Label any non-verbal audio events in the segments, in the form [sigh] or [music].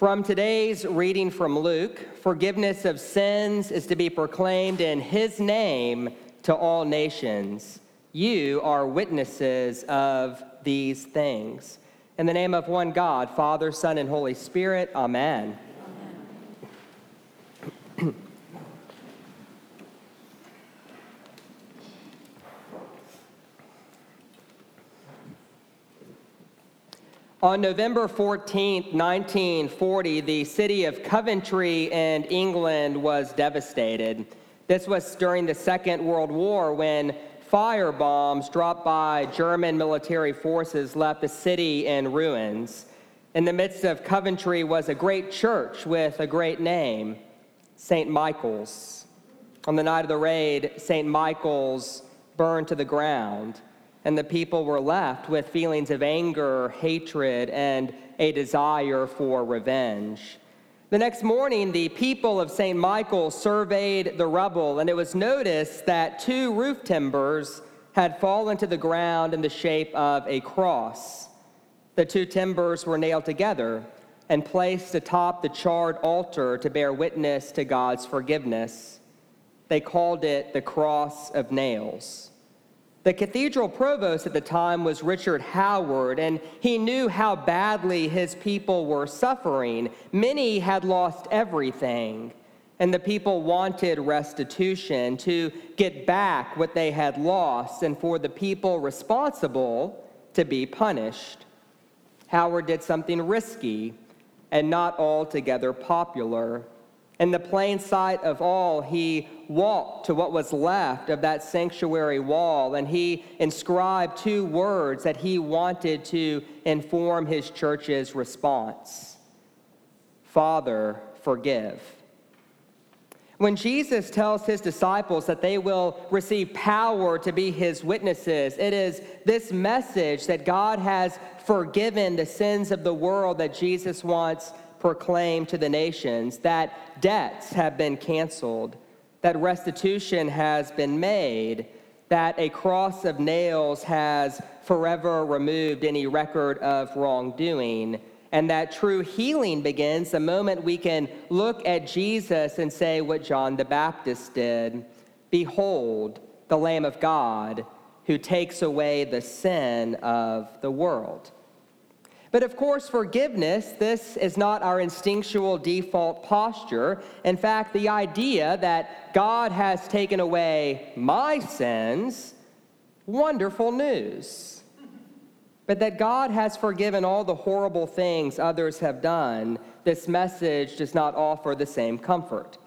From today's reading from Luke, forgiveness of sins is to be proclaimed in his name to all nations. You are witnesses of these things. In the name of one God, Father, Son, and Holy Spirit, amen. amen. [clears throat] On November 14, 1940, the city of Coventry in England was devastated. This was during the Second World War when fire bombs dropped by German military forces left the city in ruins. In the midst of Coventry was a great church with a great name, St. Michael's. On the night of the raid, St. Michael's burned to the ground and the people were left with feelings of anger, hatred, and a desire for revenge. The next morning, the people of St. Michael surveyed the rubble, and it was noticed that two roof timbers had fallen to the ground in the shape of a cross. The two timbers were nailed together and placed atop the charred altar to bear witness to God's forgiveness. They called it the Cross of Nails. The cathedral provost at the time was Richard Howard, and he knew how badly his people were suffering. Many had lost everything, and the people wanted restitution to get back what they had lost and for the people responsible to be punished. Howard did something risky and not altogether popular. In the plain sight of all, he walked to what was left of that sanctuary wall and he inscribed two words that he wanted to inform his church's response Father, forgive. When Jesus tells his disciples that they will receive power to be his witnesses, it is this message that God has forgiven the sins of the world that Jesus wants proclaim to the nations that debts have been canceled, that restitution has been made, that a cross of nails has forever removed any record of wrongdoing, and that true healing begins the moment we can look at Jesus and say what John the Baptist did Behold, the Lamb of God who takes away the sin of the world. But of course, forgiveness, this is not our instinctual default posture. In fact, the idea that God has taken away my sins, wonderful news. But that God has forgiven all the horrible things others have done, this message does not offer the same comfort.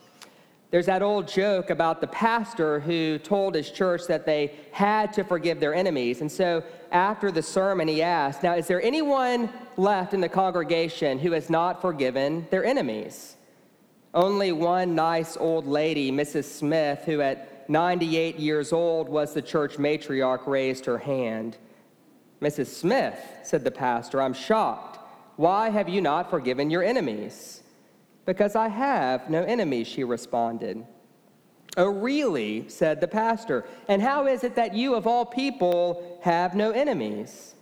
There's that old joke about the pastor who told his church that they had to forgive their enemies. And so after the sermon, he asked, Now, is there anyone left in the congregation who has not forgiven their enemies? Only one nice old lady, Mrs. Smith, who at 98 years old was the church matriarch, raised her hand. Mrs. Smith, said the pastor, I'm shocked. Why have you not forgiven your enemies? Because I have no enemies, she responded. Oh, really? said the pastor. And how is it that you, of all people, have no enemies?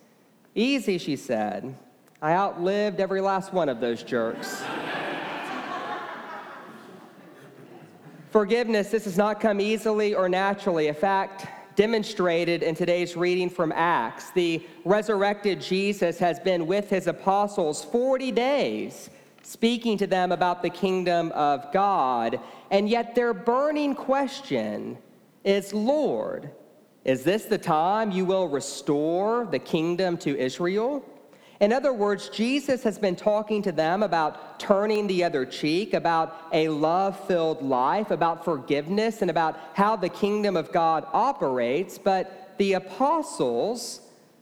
Easy, she said. I outlived every last one of those jerks. Forgiveness, this has not come easily or naturally. In fact, demonstrated in today's reading from Acts, the resurrected Jesus has been with his apostles 40 days speaking to them about the kingdom of God. And yet, their burning question is Lord, is this the time you will restore the kingdom to Israel? In other words, Jesus has been talking to them about turning the other cheek, about a love filled life, about forgiveness, and about how the kingdom of God operates. But the apostles,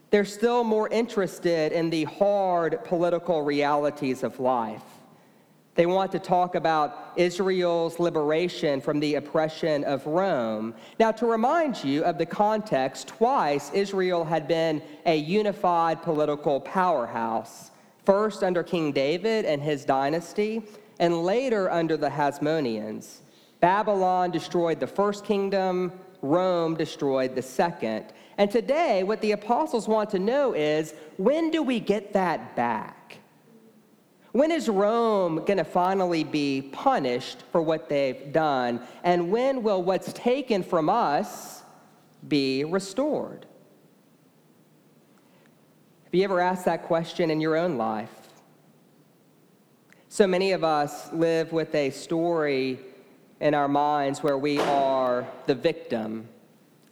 they're still more interested in the hard political realities of life. They want to talk about Israel's liberation from the oppression of Rome. Now, to remind you of the context, twice Israel had been a unified political powerhouse. First under King David and his dynasty, and later under the Hasmoneans. Babylon destroyed the first kingdom, Rome destroyed the second. And today, what the apostles want to know is when do we get that back? When is Rome going to finally be punished for what they've done? And when will what's taken from us be restored? Have you ever asked that question in your own life? So many of us live with a story in our minds where we are the victim.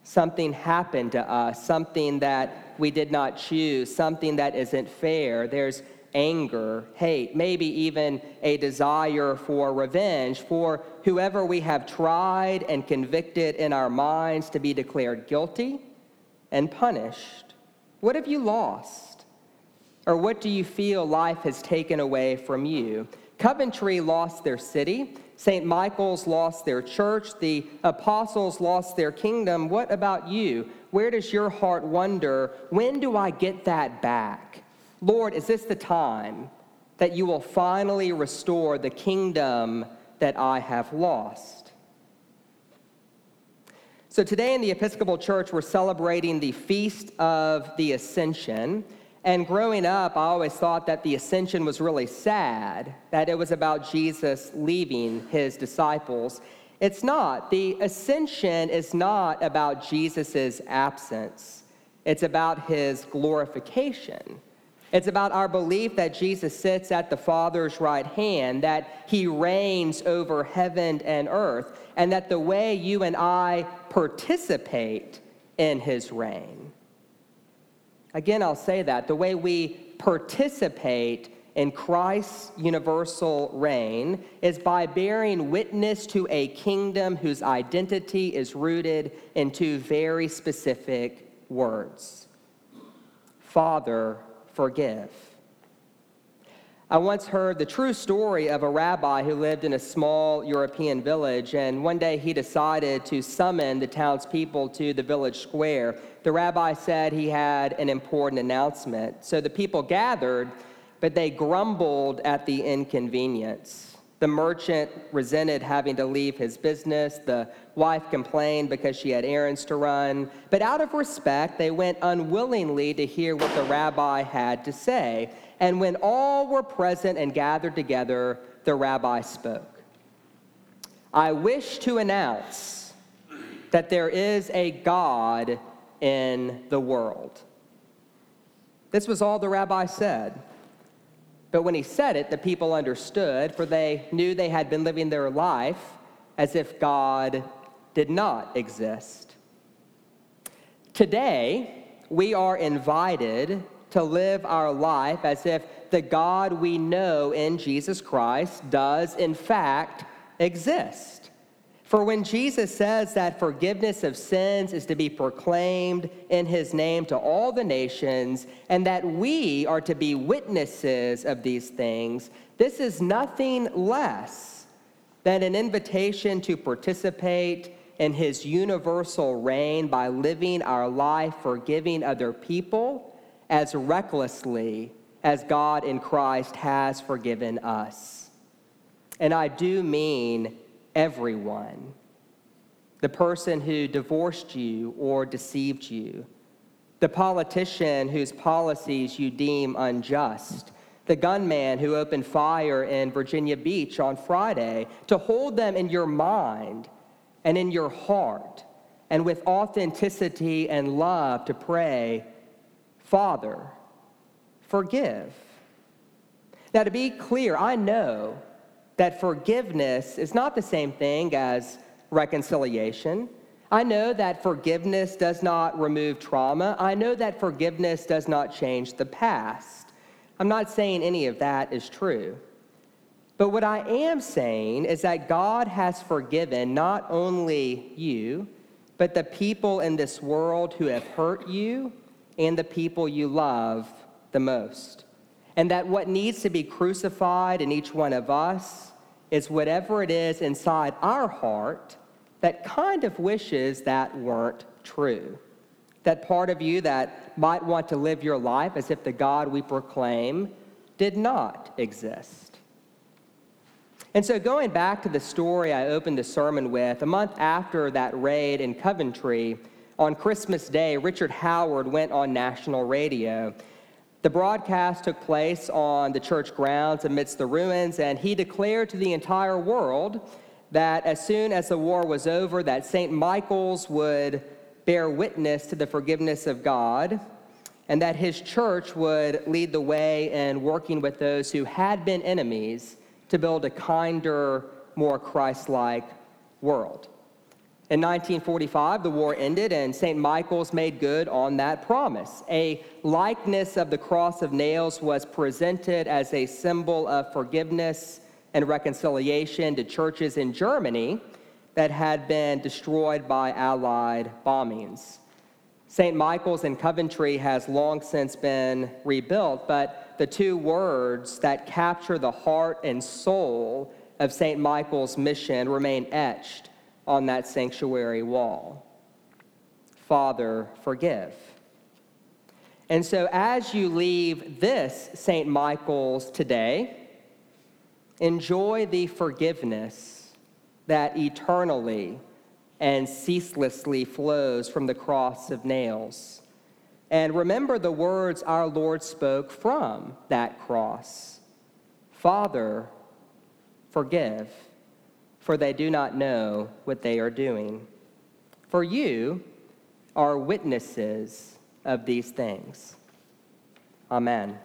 Something happened to us, something that we did not choose, something that isn't fair. There's anger, hate, maybe even a desire for revenge for whoever we have tried and convicted in our minds to be declared guilty and punished. What have you lost? Or what do you feel life has taken away from you? Coventry lost their city. St. Michael's lost their church. The apostles lost their kingdom. What about you? Where does your heart wonder, when do I get that back? Lord, is this the time that you will finally restore the kingdom that I have lost? So, today in the Episcopal Church, we're celebrating the Feast of the Ascension. And growing up, I always thought that the ascension was really sad, that it was about Jesus leaving his disciples. It's not. The ascension is not about Jesus' absence, it's about his glorification. It's about our belief that Jesus sits at the Father's right hand, that he reigns over heaven and earth, and that the way you and I participate in his reign Again, I'll say that the way we participate in Christ's universal reign is by bearing witness to a kingdom whose identity is rooted in two very specific words Father, forgive. I once heard the true story of a rabbi who lived in a small European village, and one day he decided to summon the townspeople to the village square. The rabbi said he had an important announcement. So the people gathered, but they grumbled at the inconvenience. The merchant resented having to leave his business. The wife complained because she had errands to run. But out of respect, they went unwillingly to hear what the rabbi had to say. And when all were present and gathered together, the rabbi spoke. I wish to announce that there is a God in the world. This was all the rabbi said. But when he said it, the people understood, for they knew they had been living their life as if God did not exist. Today, we are invited to live our life as if the God we know in Jesus Christ does, in fact, exist. For when Jesus says that forgiveness of sins is to be proclaimed in his name to all the nations, and that we are to be witnesses of these things, this is nothing less than an invitation to participate in his universal reign by living our life forgiving other people as recklessly as God in Christ has forgiven us. And I do mean everyone. The person who divorced you or deceived you, the politician whose policies you deem unjust, the gunman who opened fire in Virginia Beach on Friday, to hold them in your mind and in your heart, and with authenticity and love to pray Father, forgive. Now, to be clear, I know that forgiveness is not the same thing as reconciliation. I know that forgiveness does not remove trauma. I know that forgiveness does not change the past. I'm not saying any of that is true. But what I am saying is that God has forgiven not only you, but the people in this world who have hurt you and the people you love the most. And that what needs to be crucified in each one of us is whatever it is inside our heart that kind of wishes that weren't true. That part of you that might want to live your life as if the God we proclaim did not exist. And so, going back to the story I opened the sermon with, a month after that raid in Coventry, on Christmas Day, Richard Howard went on national radio. The broadcast took place on the church grounds amidst the ruins, and he declared to the entire world that as soon as the war was over, that St. Michael's would bear witness to the forgiveness of God, and that his church would lead the way in working with those who had been enemies to build a kinder, more Christ like world. In 1945, the war ended, and St. Michael's made good on that promise. A likeness of the cross of nails was presented as a symbol of forgiveness and reconciliation to churches in Germany that had been destroyed by Allied bombings. St. Michael's in Coventry has long since been rebuilt, but the two words that capture the heart and soul of St. Michael's mission remain etched on that sanctuary wall Father, forgive. And so, as you leave this St. Michael's today, enjoy the forgiveness that eternally and ceaselessly flows from the cross of nails. And remember the words our Lord spoke from that cross Father, forgive for they do not know what they are doing. For you are witnesses of these things. Amen.